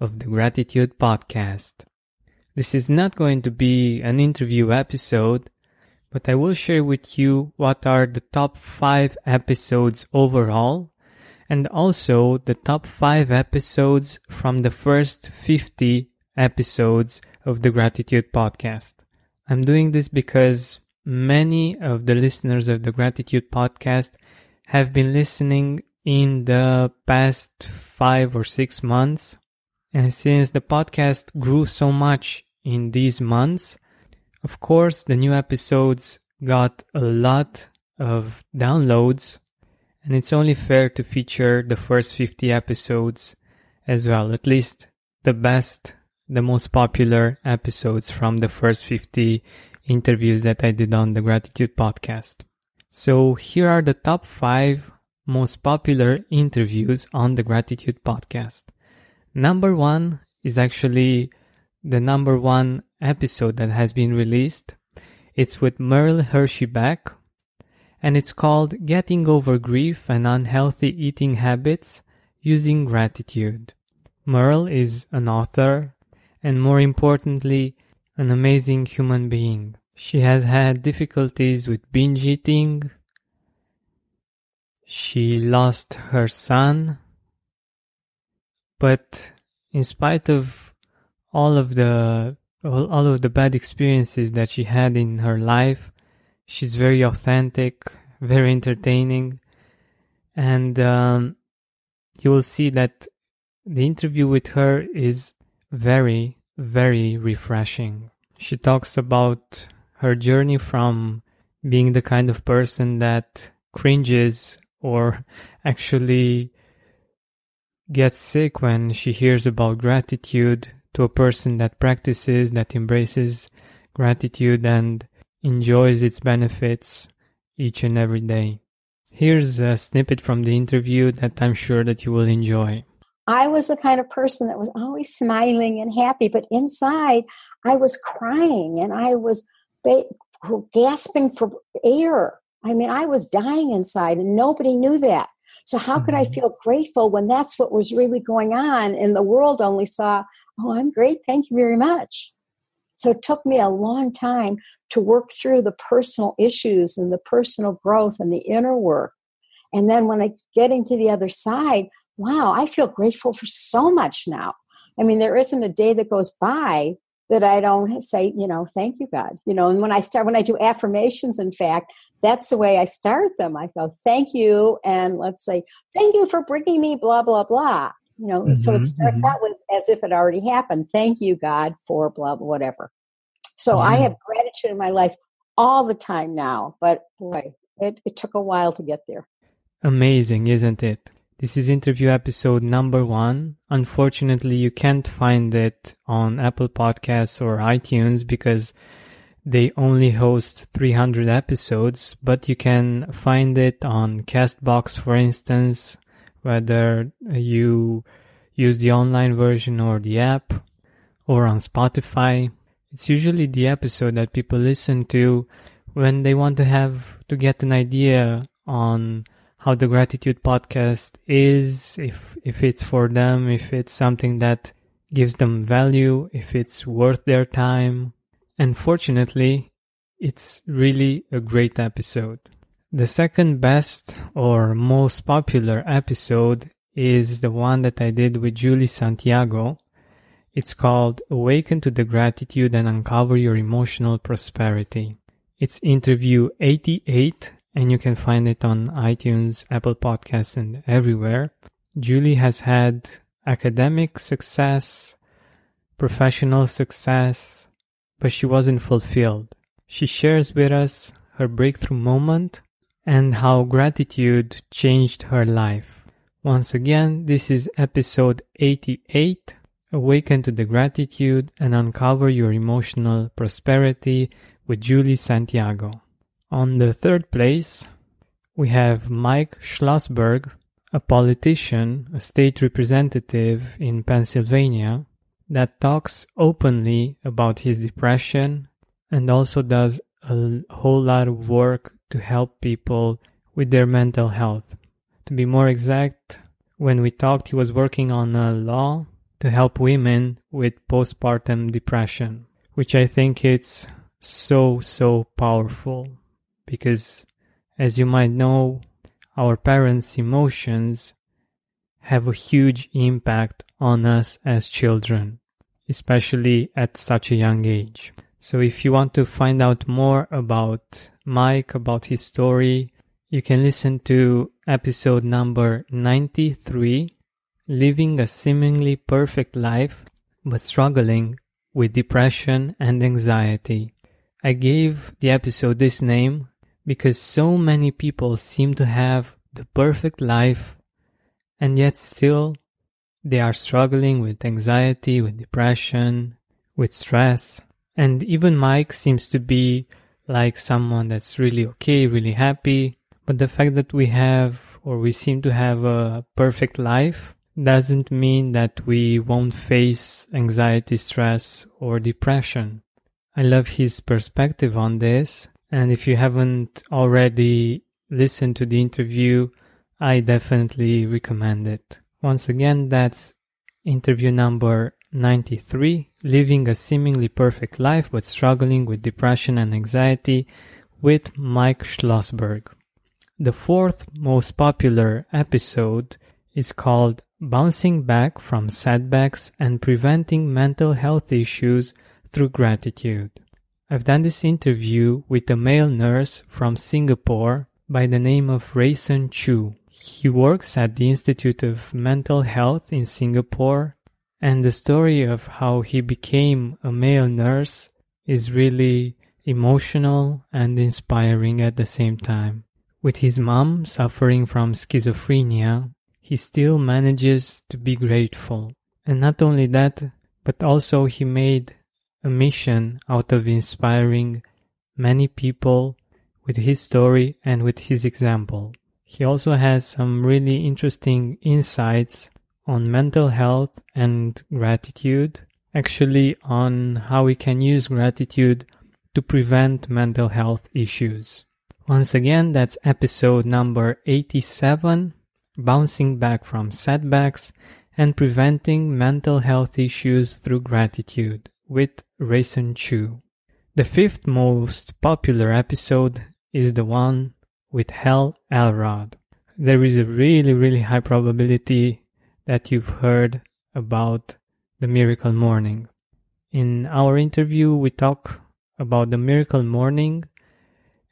of the Gratitude Podcast. This is not going to be an interview episode, but I will share with you what are the top 5 episodes overall and also the top 5 episodes from the first 50 episodes of the Gratitude Podcast. I'm doing this because many of the listeners of the Gratitude Podcast have been listening in the past five or six months and since the podcast grew so much in these months, of course, the new episodes got a lot of downloads, and it's only fair to feature the first 50 episodes as well, at least the best, the most popular episodes from the first 50 interviews that I did on the Gratitude podcast. So here are the top five most popular interviews on the Gratitude podcast. Number one is actually the number one episode that has been released. It's with Merle Hershey Beck, and it's called Getting Over Grief and Unhealthy Eating Habits Using Gratitude. Merle is an author, and more importantly, an amazing human being. She has had difficulties with binge eating. She lost her son but in spite of all of the all, of the bad experiences that she had in her life, she's very authentic, very entertaining, and um, you will see that the interview with her is very, very refreshing. She talks about her journey from being the kind of person that cringes or actually gets sick when she hears about gratitude to a person that practices, that embraces gratitude and enjoys its benefits each and every day. Here's a snippet from the interview that I'm sure that you will enjoy. I was the kind of person that was always smiling and happy, but inside I was crying and I was ba- gasping for air. I mean, I was dying inside and nobody knew that. So, how could I mm-hmm. feel grateful when that's what was really going on and the world only saw, oh, I'm great, thank you very much. So, it took me a long time to work through the personal issues and the personal growth and the inner work. And then when I get into the other side, wow, I feel grateful for so much now. I mean, there isn't a day that goes by that I don't say, you know, thank you, God. You know, and when I start, when I do affirmations, in fact, that's the way I start them. I go, thank you. And let's say, thank you for bringing me blah, blah, blah. You know, mm-hmm, so it mm-hmm, starts mm-hmm. out with as if it already happened. Thank you, God, for blah, blah whatever. So I have gratitude in my life all the time now. But boy, it, it took a while to get there. Amazing, isn't it? This is interview episode number one. Unfortunately, you can't find it on Apple Podcasts or iTunes because they only host 300 episodes, but you can find it on Castbox, for instance, whether you use the online version or the app, or on Spotify. It's usually the episode that people listen to when they want to have to get an idea on how the gratitude podcast is, if if it's for them, if it's something that gives them value, if it's worth their time, and fortunately, it's really a great episode. The second best or most popular episode is the one that I did with Julie Santiago. It's called Awaken to the Gratitude and Uncover Your Emotional Prosperity. It's interview 88 and you can find it on iTunes, Apple Podcasts, and everywhere. Julie has had academic success, professional success, but she wasn't fulfilled. She shares with us her breakthrough moment and how gratitude changed her life. Once again, this is episode 88 Awaken to the Gratitude and Uncover Your Emotional Prosperity with Julie Santiago. On the third place, we have Mike Schlossberg, a politician, a state representative in Pennsylvania, that talks openly about his depression and also does a whole lot of work to help people with their mental health. To be more exact, when we talked, he was working on a law to help women with postpartum depression, which I think it's so, so powerful because as you might know, our parents' emotions have a huge impact on us as children, especially at such a young age. So if you want to find out more about Mike, about his story, you can listen to episode number 93 Living a Seemingly Perfect Life but Struggling with Depression and Anxiety. I gave the episode this name because so many people seem to have the perfect life and yet still they are struggling with anxiety, with depression, with stress. And even Mike seems to be like someone that's really okay, really happy. But the fact that we have or we seem to have a perfect life doesn't mean that we won't face anxiety, stress, or depression. I love his perspective on this. And if you haven't already listened to the interview, I definitely recommend it. Once again, that's interview number 93 Living a Seemingly Perfect Life but Struggling with Depression and Anxiety with Mike Schlossberg. The fourth most popular episode is called Bouncing Back from Setbacks and Preventing Mental Health Issues Through Gratitude. I've done this interview with a male nurse from Singapore by the name of Rayson Chu. He works at the Institute of Mental Health in Singapore, and the story of how he became a male nurse is really emotional and inspiring at the same time. With his mom suffering from schizophrenia, he still manages to be grateful. And not only that, but also he made a mission out of inspiring many people with his story and with his example. He also has some really interesting insights on mental health and gratitude, actually, on how we can use gratitude to prevent mental health issues. Once again, that's episode number 87 bouncing back from setbacks, and preventing mental health issues through gratitude with Rayson Chu. The fifth most popular episode is the one with Hal Elrod. There is a really, really high probability that you've heard about the miracle morning. In our interview, we talk about the miracle morning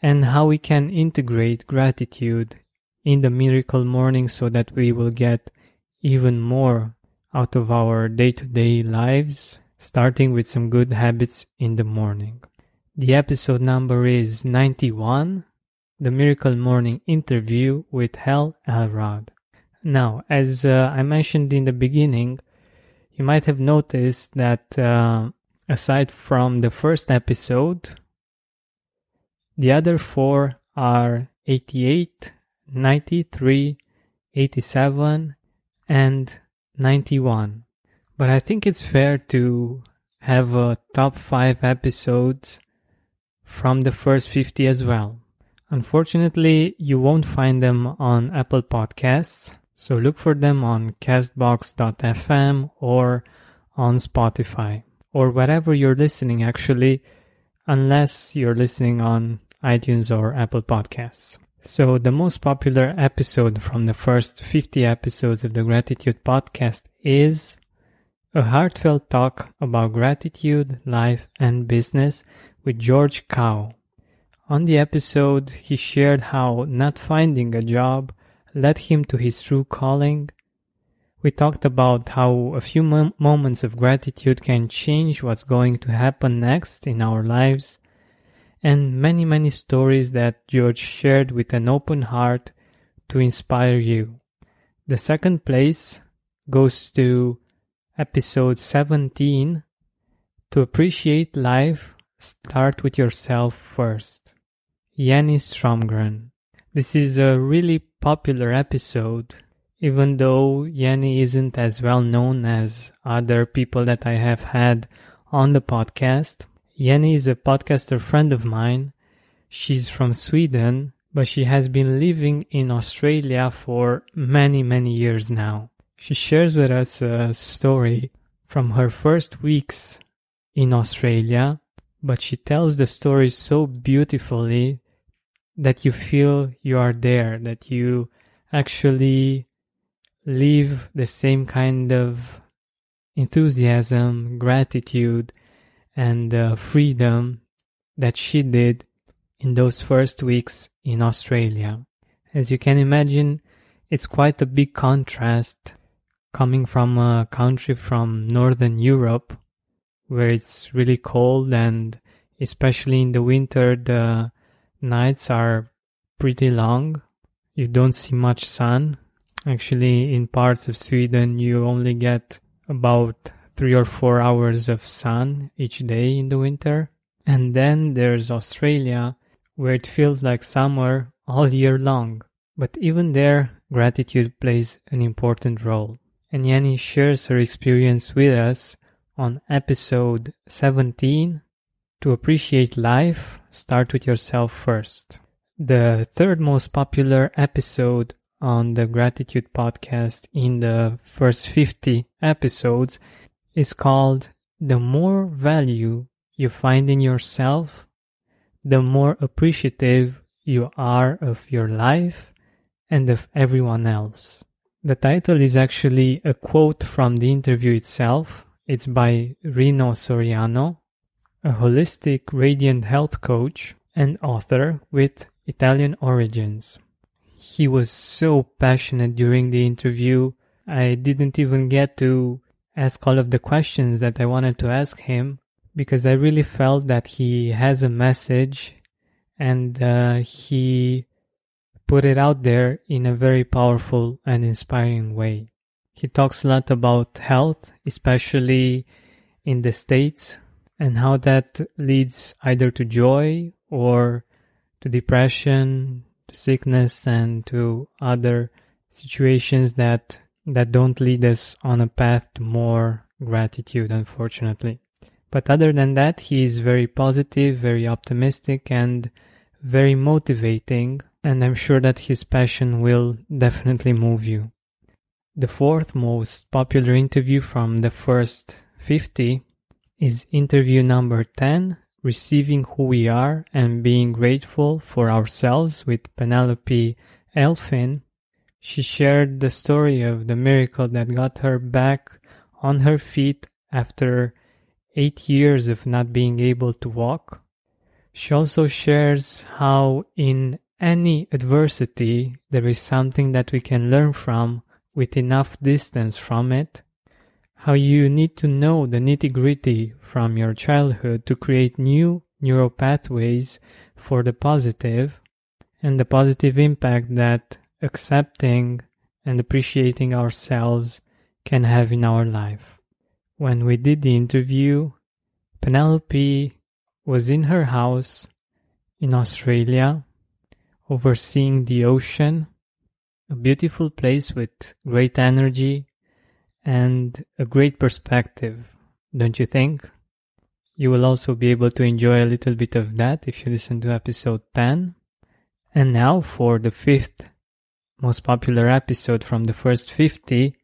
and how we can integrate gratitude in the miracle morning so that we will get even more out of our day to day lives, starting with some good habits in the morning. The episode number is 91 The Miracle Morning Interview with Hal Elrod. Now, as uh, I mentioned in the beginning, you might have noticed that uh, aside from the first episode, the other four are 88, 93, 87, and 91. But I think it's fair to have a top 5 episodes from the first 50 as well. Unfortunately, you won't find them on Apple Podcasts, so look for them on castbox.fm or on Spotify or wherever you're listening actually, unless you're listening on iTunes or Apple Podcasts. So, the most popular episode from the first 50 episodes of the Gratitude Podcast is a heartfelt talk about gratitude, life, and business with George Kao. On the episode, he shared how not finding a job led him to his true calling. We talked about how a few mo- moments of gratitude can change what's going to happen next in our lives and many, many stories that George shared with an open heart to inspire you. The second place goes to episode 17 To appreciate life, start with yourself first. Jenny Stromgren. This is a really popular episode, even though Jenny isn't as well known as other people that I have had on the podcast. Jenny is a podcaster friend of mine. She's from Sweden, but she has been living in Australia for many, many years now. She shares with us a story from her first weeks in Australia, but she tells the story so beautifully that you feel you are there, that you actually live the same kind of enthusiasm, gratitude, and uh, freedom that she did in those first weeks in Australia. As you can imagine, it's quite a big contrast coming from a country from Northern Europe where it's really cold and especially in the winter the nights are pretty long. You don't see much sun. Actually, in parts of Sweden, you only get about three or four hours of sun each day in the winter. And then there's Australia, where it feels like summer all year long. But even there, gratitude plays an important role. And Jenny shares her experience with us on episode 17 to appreciate life, start with yourself first. The third most popular episode on the Gratitude podcast in the first 50 episodes is called The More Value You Find in Yourself, the more appreciative you are of your life and of everyone else. The title is actually a quote from the interview itself. It's by Rino Soriano, a holistic radiant health coach and author with Italian origins. He was so passionate during the interview. I didn't even get to ask all of the questions that I wanted to ask him because I really felt that he has a message and uh, he put it out there in a very powerful and inspiring way. He talks a lot about health, especially in the States, and how that leads either to joy or to depression, to sickness, and to other situations that that don't lead us on a path to more gratitude, unfortunately. But other than that, he is very positive, very optimistic, and very motivating, and I'm sure that his passion will definitely move you. The fourth most popular interview from the first 50 is interview number 10 Receiving Who We Are and Being Grateful for Ourselves with Penelope Elfin. She shared the story of the miracle that got her back on her feet after eight years of not being able to walk. She also shares how in any adversity there is something that we can learn from with enough distance from it how you need to know the nitty gritty from your childhood to create new neural pathways for the positive and the positive impact that accepting and appreciating ourselves can have in our life. When we did the interview, Penelope was in her house in Australia, overseeing the ocean, a beautiful place with great energy and a great perspective, don't you think? You will also be able to enjoy a little bit of that if you listen to episode 10. And now for the fifth most popular episode from the first 50,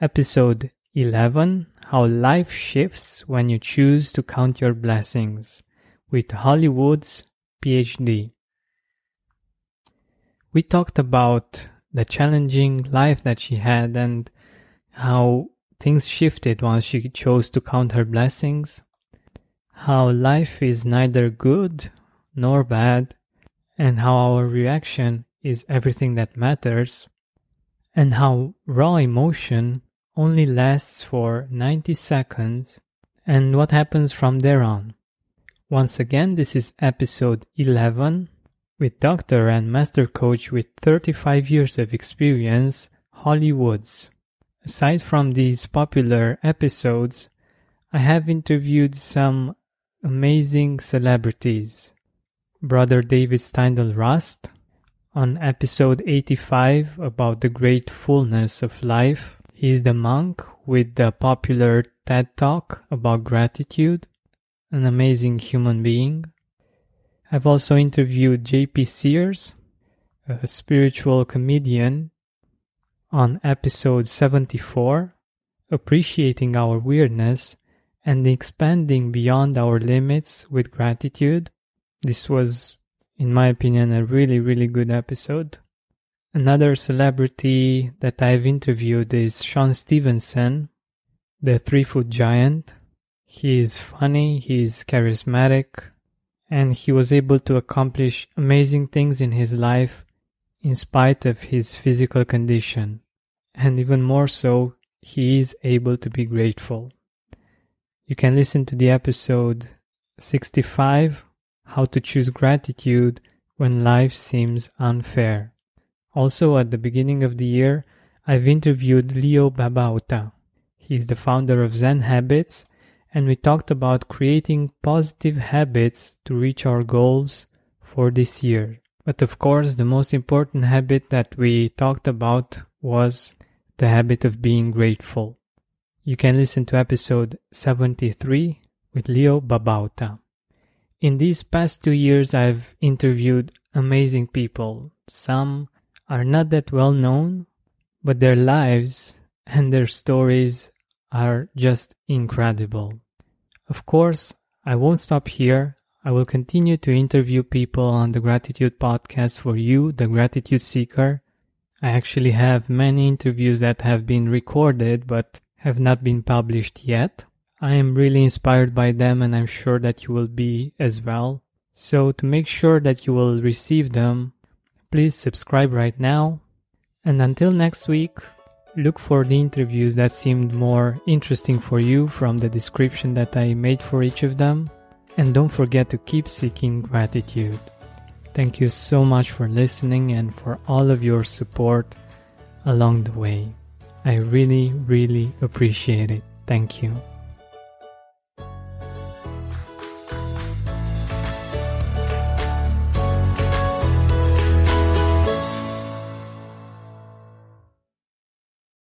episode 11 How Life Shifts When You Choose to Count Your Blessings with Holly Woods PhD. We talked about the challenging life that she had and how things shifted once she chose to count her blessings, how life is neither good nor bad, and how our reaction is everything that matters, and how raw emotion only lasts for 90 seconds, and what happens from there on. Once again, this is episode 11 with doctor and master coach with 35 years of experience, Holly Woods. aside from these popular episodes, I have interviewed some amazing celebrities. Brother David Steindl Rast on episode 85 about the great fullness of life. He is the monk with the popular TED Talk about gratitude, an amazing human being. I've also interviewed JP Sears, a spiritual comedian, on episode 74, appreciating our weirdness and expanding beyond our limits with gratitude. This was, in my opinion, a really, really good episode. Another celebrity that I've interviewed is Sean Stephenson, the three foot giant. He is funny, he is charismatic, and he was able to accomplish amazing things in his life in spite of his physical condition. And even more so, he is able to be grateful. You can listen to the episode 65 How to Choose Gratitude When Life Seems Unfair. Also, at the beginning of the year, I've interviewed Leo Babauta. He's the founder of Zen Habits, and we talked about creating positive habits to reach our goals for this year. But of course, the most important habit that we talked about was the habit of being grateful. You can listen to episode 73 with Leo Babauta. In these past two years, I've interviewed amazing people. Some are not that well known, but their lives and their stories are just incredible. Of course, I won't stop here. I will continue to interview people on the Gratitude Podcast for you, the Gratitude Seeker. I actually have many interviews that have been recorded, but have not been published yet. I am really inspired by them and I'm sure that you will be as well. So to make sure that you will receive them, please subscribe right now. And until next week, look for the interviews that seemed more interesting for you from the description that I made for each of them. And don't forget to keep seeking gratitude. Thank you so much for listening and for all of your support along the way. I really, really appreciate it. Thank you.